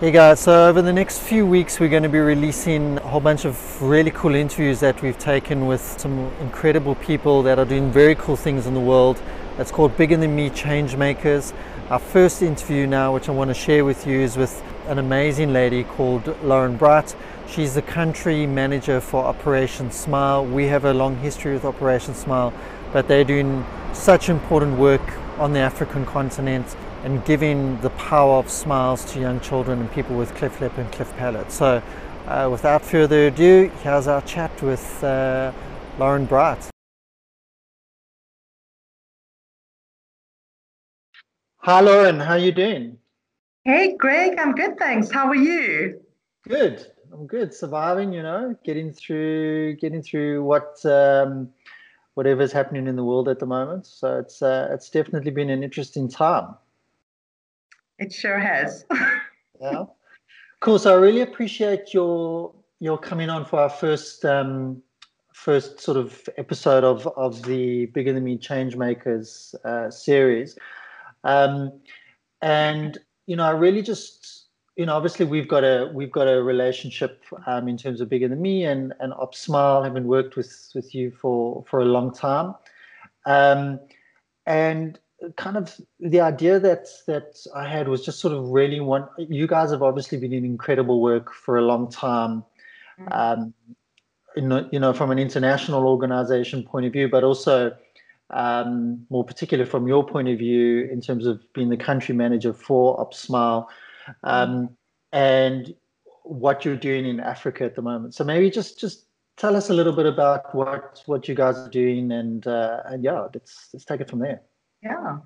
Hey guys, so over the next few weeks, we're going to be releasing a whole bunch of really cool interviews that we've taken with some incredible people that are doing very cool things in the world. It's called Bigger Than Me Change Makers. Our first interview now, which I want to share with you, is with an amazing lady called Lauren Bright. She's the country manager for Operation Smile. We have a long history with Operation Smile, but they're doing such important work on the African continent and giving the power of smiles to young children and people with cleft lip and cleft palate. So, uh, without further ado, here's our chat with uh, Lauren Bright. Hi, Lauren. How are you doing? Hey, Greg. I'm good, thanks. How are you? Good. I'm good. Surviving, you know, getting through, getting through what um, whatever's happening in the world at the moment. So it's uh, it's definitely been an interesting time. It sure has. yeah. Cool. So I really appreciate your your coming on for our first um, first sort of episode of of the Bigger Than Me Change Makers uh, series. Um, and you know, I really just you know, obviously we've got a we've got a relationship um, in terms of Bigger Than Me and and OpSmile, having worked with with you for for a long time. Um, and kind of the idea that that I had was just sort of really want you guys have obviously been doing incredible work for a long time, mm. um, in, you know, from an international organization point of view, but also um, more particular from your point of view in terms of being the country manager for OpSmile, um, mm. and what you're doing in Africa at the moment. So maybe just just tell us a little bit about what what you guys are doing, and uh, and yeah, let's let's take it from there. Yeah.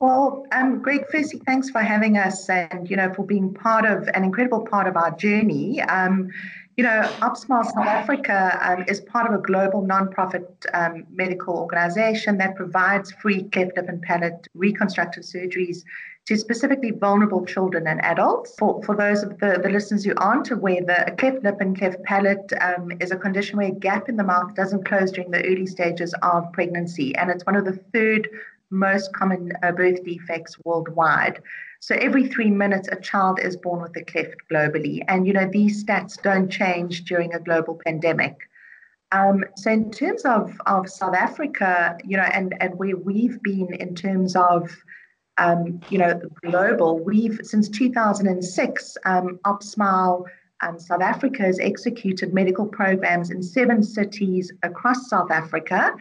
Well, um, Greg, firstly, thanks for having us and, you know, for being part of an incredible part of our journey. Um, you know, OpSmile South Africa um, is part of a global nonprofit um, medical organization that provides free cleft lip and palate reconstructive surgeries to specifically vulnerable children and adults. For, for those of the, the listeners who aren't aware, the cleft lip and cleft palate um, is a condition where a gap in the mouth doesn't close during the early stages of pregnancy. And it's one of the third most common uh, birth defects worldwide. So every three minutes, a child is born with a cleft globally. And, you know, these stats don't change during a global pandemic. Um, so in terms of, of South Africa, you know, and, and where we've been in terms of, um, you know, global, we've, since 2006, um, OpSmile um, South Africa has executed medical programs in seven cities across South Africa.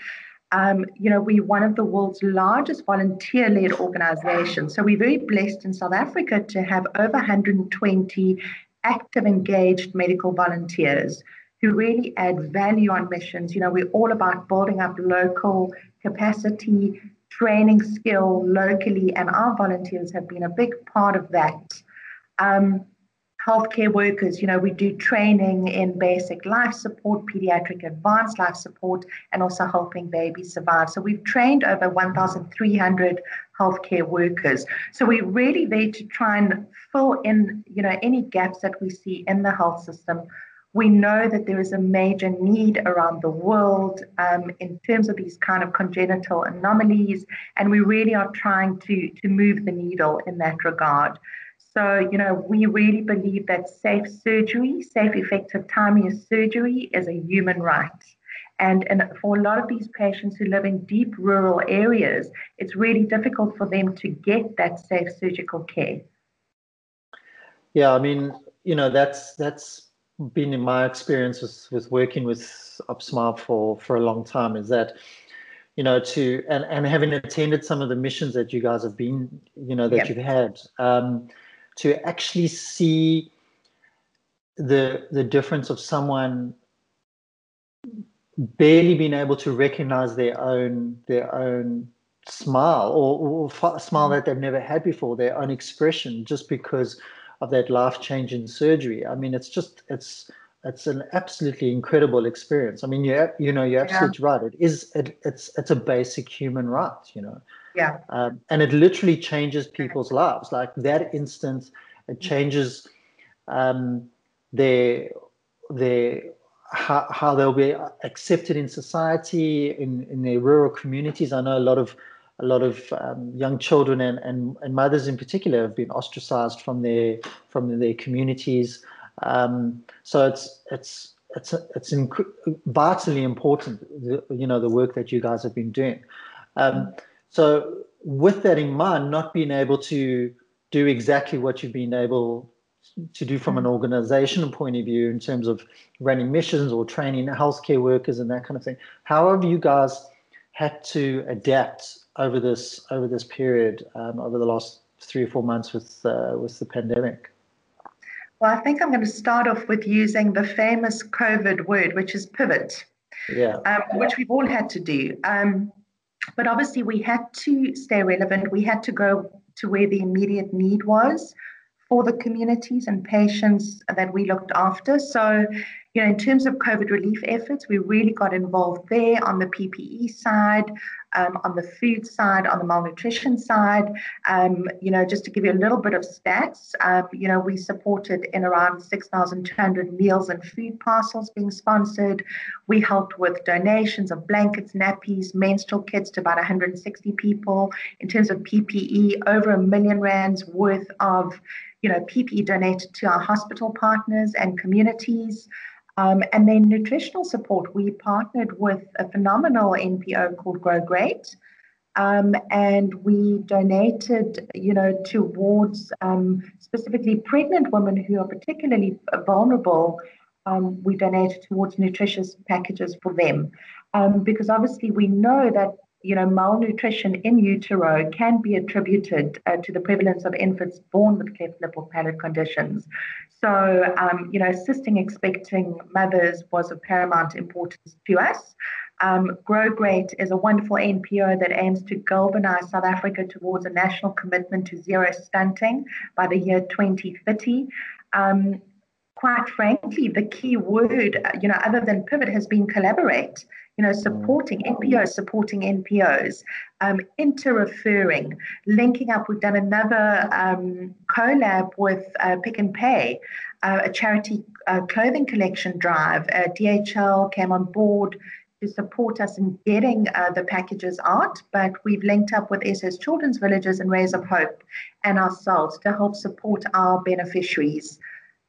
Um, you know, we're one of the world's largest volunteer led organizations. So we're very blessed in South Africa to have over 120 active, engaged medical volunteers who really add value on missions. You know, we're all about building up local capacity, training skill locally, and our volunteers have been a big part of that. Um, healthcare workers. You know, we do training in basic life support, pediatric advanced life support, and also helping babies survive. So we've trained over 1,300 healthcare workers. So we're really there to try and fill in, you know, any gaps that we see in the health system. We know that there is a major need around the world um, in terms of these kind of congenital anomalies, and we really are trying to, to move the needle in that regard. So, you know, we really believe that safe surgery, safe, effective, timely surgery is a human right. And, and for a lot of these patients who live in deep rural areas, it's really difficult for them to get that safe surgical care. Yeah, I mean, you know, that's that's been in my experience with, with working with OpSmile for, for a long time is that, you know, to and, and having attended some of the missions that you guys have been, you know, that yep. you've had, um, to actually see the the difference of someone barely being able to recognize their own their own smile or, or smile that they've never had before their own expression just because of that life changing surgery. I mean it's just it's it's an absolutely incredible experience. I mean you you know you're absolutely yeah. right. It is it, it's it's a basic human right you know yeah. Um, and it literally changes people's lives. Like that instant, it changes um, their their how, how they'll be accepted in society in, in their rural communities. I know a lot of a lot of um, young children and, and, and mothers in particular have been ostracized from their from their communities. Um, so it's it's it's it's inc- vitally important, the, you know, the work that you guys have been doing. Um, so with that in mind, not being able to do exactly what you've been able to do from an organizational point of view in terms of running missions or training healthcare workers and that kind of thing. How have you guys had to adapt over this over this period um, over the last three or four months with uh, with the pandemic? Well, I think I'm going to start off with using the famous COVID word, which is pivot. Yeah. Um, which we've all had to do. Um, but obviously, we had to stay relevant. We had to go to where the immediate need was for the communities and patients that we looked after. So, you know, in terms of COVID relief efforts, we really got involved there on the PPE side, um, on the food side, on the malnutrition side. Um, you know, just to give you a little bit of stats, um, you know, we supported in around 6,200 meals and food parcels being sponsored. We helped with donations of blankets, nappies, menstrual kits to about 160 people. In terms of PPE, over a million rands worth of, you know, PPE donated to our hospital partners and communities. Um, and then nutritional support, we partnered with a phenomenal NPO called Grow Great. Um, and we donated, you know, towards um, specifically pregnant women who are particularly vulnerable. Um, we donated towards nutritious packages for them, um, because obviously we know that you know, malnutrition in utero can be attributed uh, to the prevalence of infants born with cleft lip or palate conditions. So, um, you know, assisting expecting mothers was of paramount importance to us. Um, Grow Great is a wonderful NPO that aims to galvanize South Africa towards a national commitment to zero stunting by the year 2030. Um, quite frankly, the key word, uh, you know, other than pivot, has been collaborate you know, supporting NPOs, supporting NPOs, um, inter-referring, linking up. We've done another um, collab with uh, Pick n Pay, uh, a charity uh, clothing collection drive. Uh, DHL came on board to support us in getting uh, the packages out, but we've linked up with SOS Children's Villages and Rays of Hope and ourselves to help support our beneficiaries.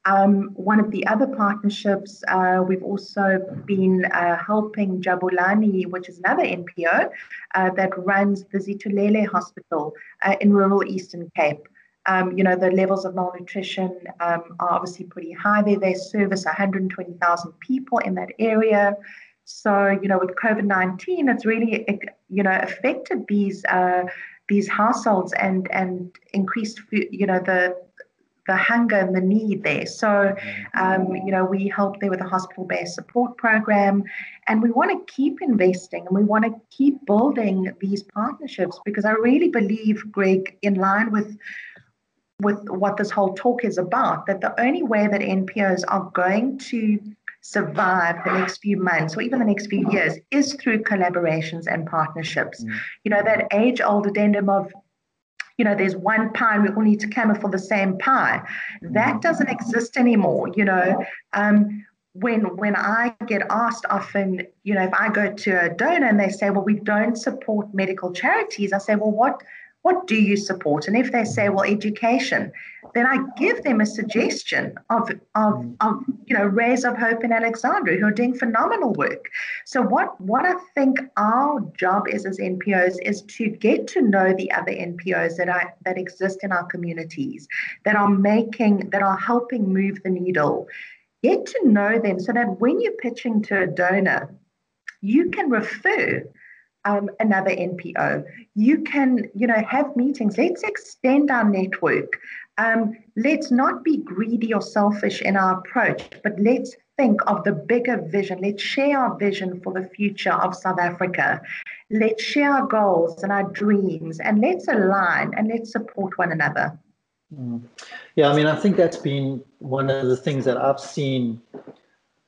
Um, one of the other partnerships, uh, we've also been uh, helping Jabulani, which is another NPO uh, that runs the Zithulele Hospital uh, in rural Eastern Cape. Um, you know, the levels of malnutrition um, are obviously pretty high there. They service 120,000 people in that area. So, you know, with COVID 19, it's really, you know, affected these. Uh, these households and and increased you know the the hunger and the need there. So, um, you know, we help there with a hospital based support program, and we want to keep investing and we want to keep building these partnerships because I really believe, Greg, in line with with what this whole talk is about, that the only way that NPOs are going to survive the next few months or even the next few years is through collaborations and partnerships. Mm. You know, that age old addendum of you know, there's one pie and we all need to clamour for the same pie. That doesn't exist anymore. You know, um, when when I get asked often, you know, if I go to a donor and they say, well, we don't support medical charities, I say, well, what what do you support? And if they say, well, education, then I give them a suggestion of, of, of you know, Rays of Hope in Alexandra who are doing phenomenal work. So what, what I think our job is as NPOs is to get to know the other NPOs that are that exist in our communities, that are making, that are helping move the needle. Get to know them so that when you're pitching to a donor, you can refer um, another NPO. You can, you know, have meetings. Let's extend our network. Um, let's not be greedy or selfish in our approach, but let's think of the bigger vision. Let's share our vision for the future of South Africa. Let's share our goals and our dreams, and let's align and let's support one another. Mm. Yeah, I mean, I think that's been one of the things that I've seen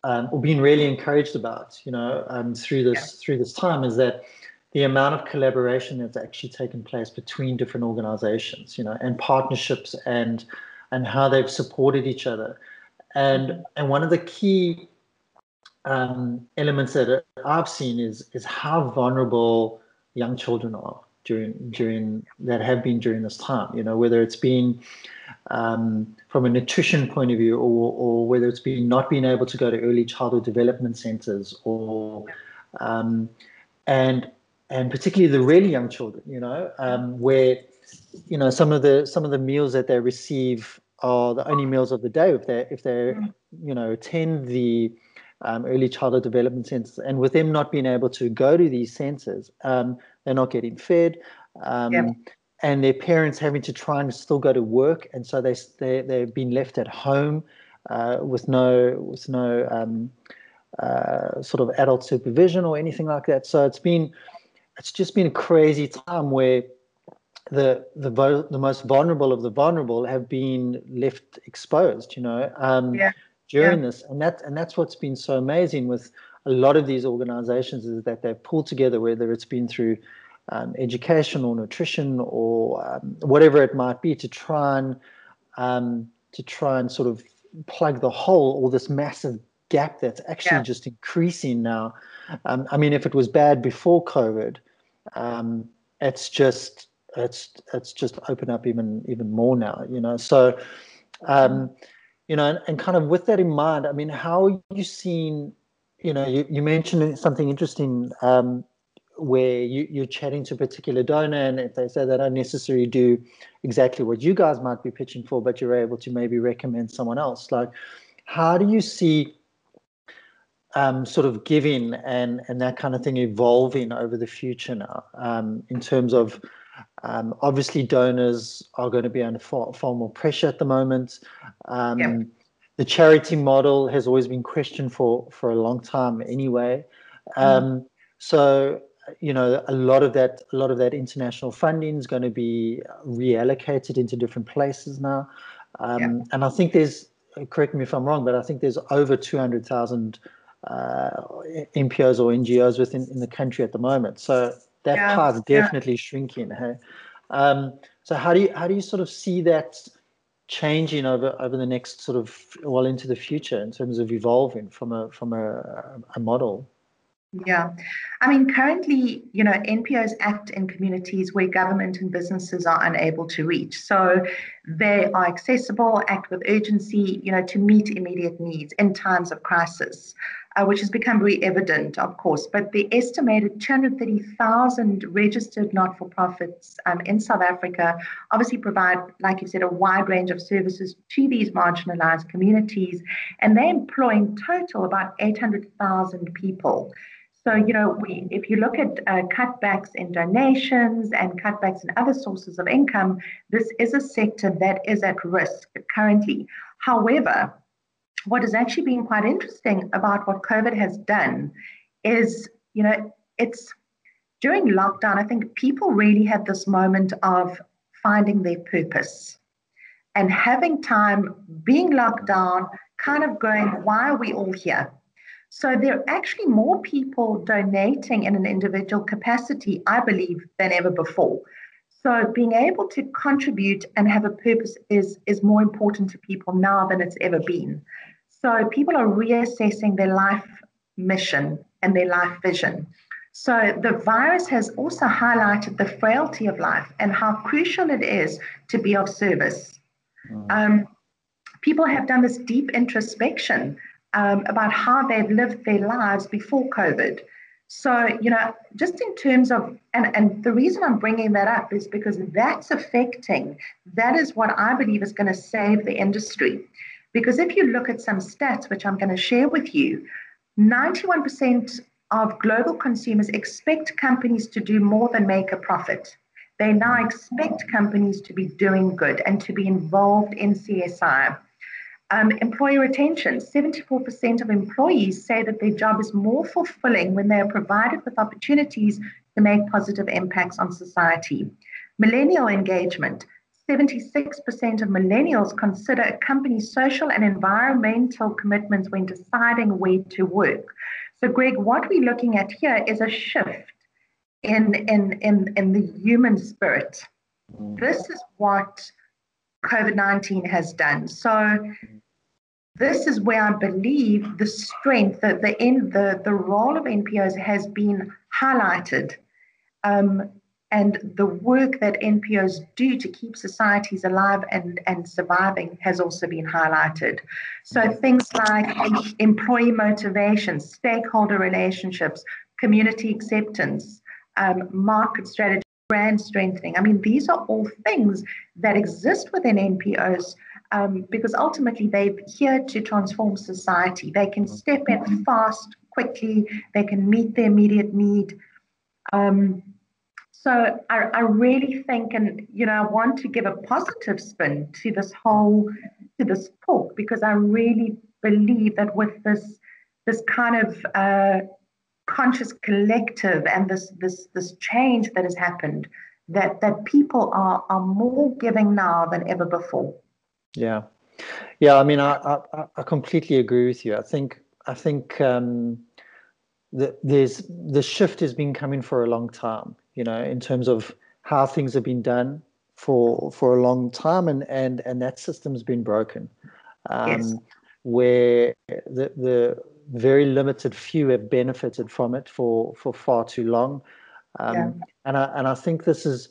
um, or been really encouraged about, you know, um, through this yeah. through this time is that the amount of collaboration that's actually taken place between different organizations, you know, and partnerships and and how they've supported each other. And and one of the key um, elements that I've seen is is how vulnerable young children are. during during that have been during this time. You know, whether it's been um, from a nutrition point of view, or, or whether it's been not being able to go to early childhood development centres, or um, and and particularly the really young children. You know, um, where you know some of the some of the meals that they receive are the only meals of the day if they if they mm. you know attend the um, early childhood development centers and with them not being able to go to these centers um, they're not getting fed um, yep. and their parents having to try and still go to work and so they, they they've been left at home uh, with no with no um, uh, sort of adult supervision or anything like that so it's been it's just been a crazy time where the the the most vulnerable of the vulnerable have been left exposed. You know, um, yeah. during yeah. this, and that and that's what's been so amazing with a lot of these organizations is that they've pulled together, whether it's been through um, education or nutrition or um, whatever it might be, to try and um, to try and sort of plug the hole or this massive gap that's actually yeah. just increasing now. Um, I mean, if it was bad before COVID, um, it's just it's it's just opened up even even more now you know so um you know and, and kind of with that in mind i mean how are you seeing you know you, you mentioned something interesting um where you, you're chatting to a particular donor and if they say they don't necessarily do exactly what you guys might be pitching for but you're able to maybe recommend someone else like how do you see um, sort of giving and and that kind of thing evolving over the future now um, in terms of um, obviously, donors are going to be under far, far more pressure at the moment. Um, yep. The charity model has always been questioned for, for a long time anyway. Um, mm. So, you know, a lot of that, a lot of that international funding is going to be reallocated into different places now. Um, yep. And I think there's, correct me if I'm wrong, but I think there's over 200,000 uh, NPOs or NGOs within in the country at the moment. So that yeah, part's definitely yeah. shrinking. Hey? Um, so how do you how do you sort of see that changing over over the next sort of well into the future in terms of evolving from a from a, a model? Yeah. I mean, currently, you know, NPOs act in communities where government and businesses are unable to reach. So they are accessible, act with urgency, you know, to meet immediate needs in times of crisis uh, which has become very evident, of course. But the estimated 230,000 registered not for profits um, in South Africa obviously provide, like you said, a wide range of services to these marginalized communities. And they employ in total about 800,000 people. So, you know, we, if you look at uh, cutbacks in donations and cutbacks in other sources of income, this is a sector that is at risk currently. However, what has actually been quite interesting about what COVID has done is, you know, it's during lockdown, I think people really had this moment of finding their purpose and having time being locked down, kind of going, why are we all here? So there are actually more people donating in an individual capacity, I believe, than ever before. So being able to contribute and have a purpose is, is more important to people now than it's ever been. So people are reassessing their life mission and their life vision. So the virus has also highlighted the frailty of life and how crucial it is to be of service. Mm. Um, people have done this deep introspection um, about how they've lived their lives before COVID. So, you know, just in terms of, and, and the reason I'm bringing that up is because that's affecting, that is what I believe is going to save the industry. Because if you look at some stats, which I'm going to share with you, 91% of global consumers expect companies to do more than make a profit. They now expect companies to be doing good and to be involved in CSI. Um, employee retention 74% of employees say that their job is more fulfilling when they are provided with opportunities to make positive impacts on society. Millennial engagement 76% of millennials consider a company's social and environmental commitments when deciding where to work. So, Greg, what we're looking at here is a shift in, in, in, in the human spirit. This is what COVID 19 has done. So, this is where I believe the strength, the, the, the, the role of NPOs has been highlighted. Um, and the work that NPOs do to keep societies alive and, and surviving has also been highlighted. So things like employee motivation, stakeholder relationships, community acceptance, um, market strategy, brand strengthening. I mean, these are all things that exist within NPOs um, because ultimately they're here to transform society. They can step in fast, quickly, they can meet the immediate need. Um, so I, I really think, and you know, I want to give a positive spin to this whole to this talk because I really believe that with this this kind of uh, conscious collective and this this this change that has happened, that that people are are more giving now than ever before. Yeah, yeah. I mean, I I, I completely agree with you. I think I think um, the, there's the shift has been coming for a long time you know, in terms of how things have been done for for a long time, and and and that system's been broken, um, yes. where the the very limited few have benefited from it for for far too long, um, yeah. and I and I think this is.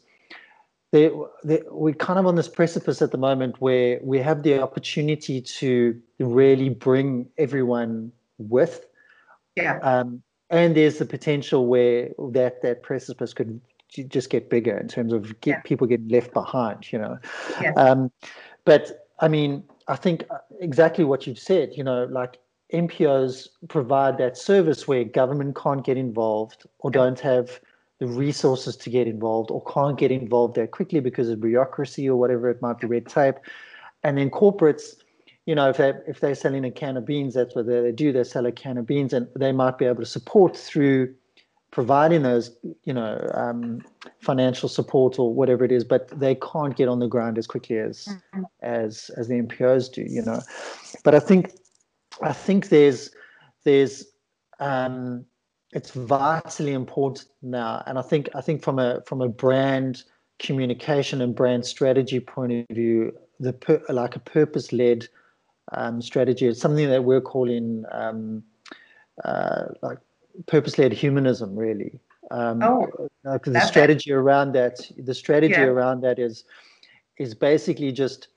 We're kind of on this precipice at the moment where we have the opportunity to really bring everyone with. Yeah. Um, and there's the potential where that that precipice could just get bigger in terms of get, yeah. people getting left behind you know yeah. um, but i mean i think uh, exactly what you've said you know like NPOs provide that service where government can't get involved or yeah. don't have the resources to get involved or can't get involved that quickly because of bureaucracy or whatever it might be red tape and then corporates you know, if they if they're selling a can of beans, that's what they do. They sell a can of beans, and they might be able to support through providing those, you know, um, financial support or whatever it is. But they can't get on the ground as quickly as mm-hmm. as as the NPOs do. You know, but I think I think there's there's um, it's vitally important now, and I think I think from a from a brand communication and brand strategy point of view, the per, like a purpose led um, strategy. It's something that we're calling um, uh, like purpose-led humanism, really. Um, oh, the strategy it. around that, the strategy yeah. around that is is basically just,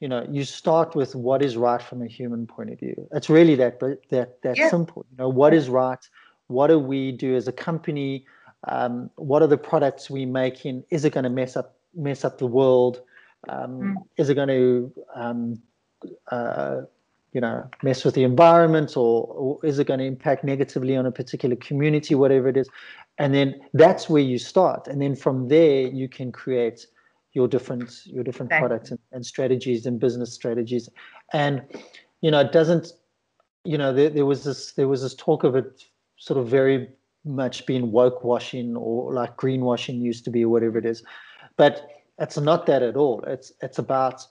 you know, you start with what is right from a human point of view. It's really that that that yeah. simple. You know, what is right? What do we do as a company? Um, what are the products we making? Is it going to mess up mess up the world? Um, mm. Is it going to um, uh, you know, mess with the environment or, or is it going to impact negatively on a particular community, whatever it is. And then that's where you start. And then from there, you can create your different your different products and, and, strategies and business strategies. And, you know, it doesn't, you know, there, there was this there was this talk of it sort of very much being woke washing or like greenwashing used to be or whatever it is. But it's not that at all. It's it's about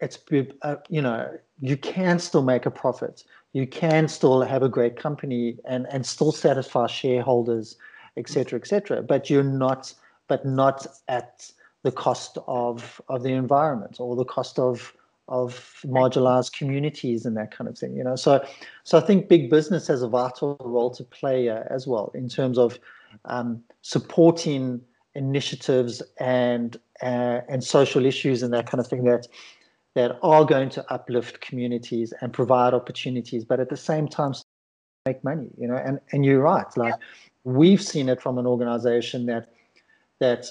it's uh, you know you can still make a profit you can still have a great company and and still satisfy shareholders etc etc but you're not but not at the cost of of the environment or the cost of of marginalized communities and that kind of thing you know so so i think big business has a vital role to play uh, as well in terms of um, supporting initiatives and uh, and social issues and that kind of thing that that are going to uplift communities and provide opportunities, but at the same time make money, you know, and, and you're right. Like yeah. we've seen it from an organization that that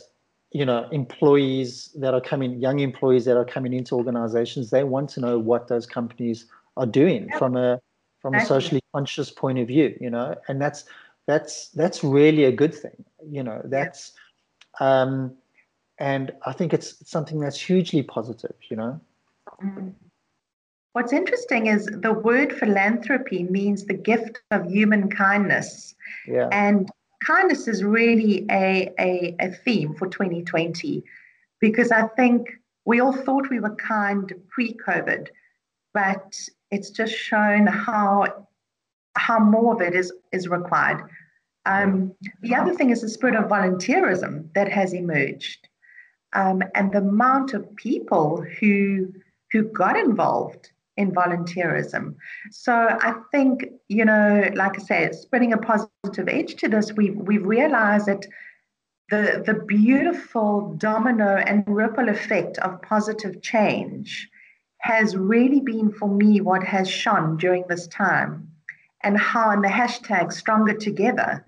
you know employees that are coming young employees that are coming into organizations they want to know what those companies are doing yeah. from a from exactly. a socially conscious point of view you know and that's that's that's really a good thing you know that's yeah. um and i think it's something that's hugely positive you know Mm. What's interesting is the word philanthropy means the gift of human kindness. Yeah. And kindness is really a, a, a theme for 2020 because I think we all thought we were kind pre COVID, but it's just shown how how more of it is, is required. Um, the other thing is the spirit of volunteerism that has emerged um, and the amount of people who who got involved in volunteerism. So I think, you know, like I say, spreading a positive edge to this, we've, we've realized that the, the beautiful domino and ripple effect of positive change has really been for me what has shone during this time. And how in the hashtag stronger together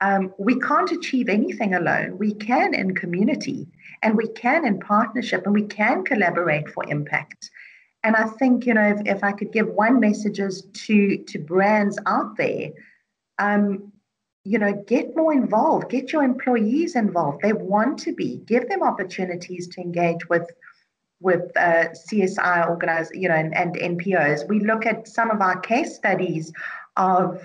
um, we can't achieve anything alone. We can in community and we can in partnership and we can collaborate for impact and i think you know if, if i could give one messages to to brands out there um, you know, get more involved, get your employees involved. They want to be. Give them opportunities to engage with with uh, CSI organized, you know, and, and NPOs. We look at some of our case studies of,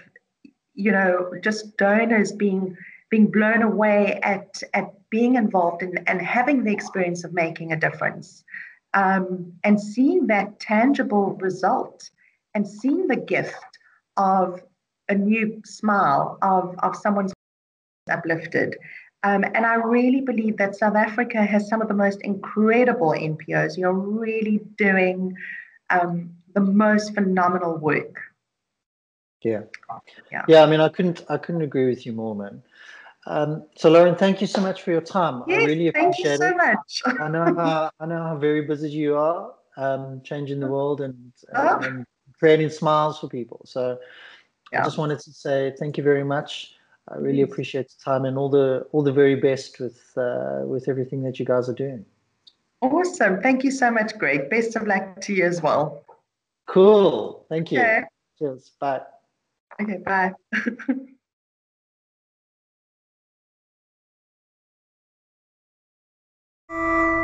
you know, just donors being being blown away at at being involved in, and having the experience of making a difference, um, and seeing that tangible result, and seeing the gift of a new smile of, of someone's uplifted. Um, and I really believe that South Africa has some of the most incredible NPOs. You're really doing um, the most phenomenal work. Yeah. yeah, yeah. I mean, I couldn't, I couldn't agree with you more, man. Um, so, Lauren, thank you so much for your time. Yes, I really appreciate thank you so it. much. I know how I know how very busy you are, um, changing the world and, oh. and creating smiles for people. So, yeah. I just wanted to say thank you very much. I really appreciate the time and all the all the very best with uh, with everything that you guys are doing. Awesome. Thank you so much, Greg. Best of luck to you as well. Cool. Thank you. Okay. Cheers. Bye. Okay, bye. Música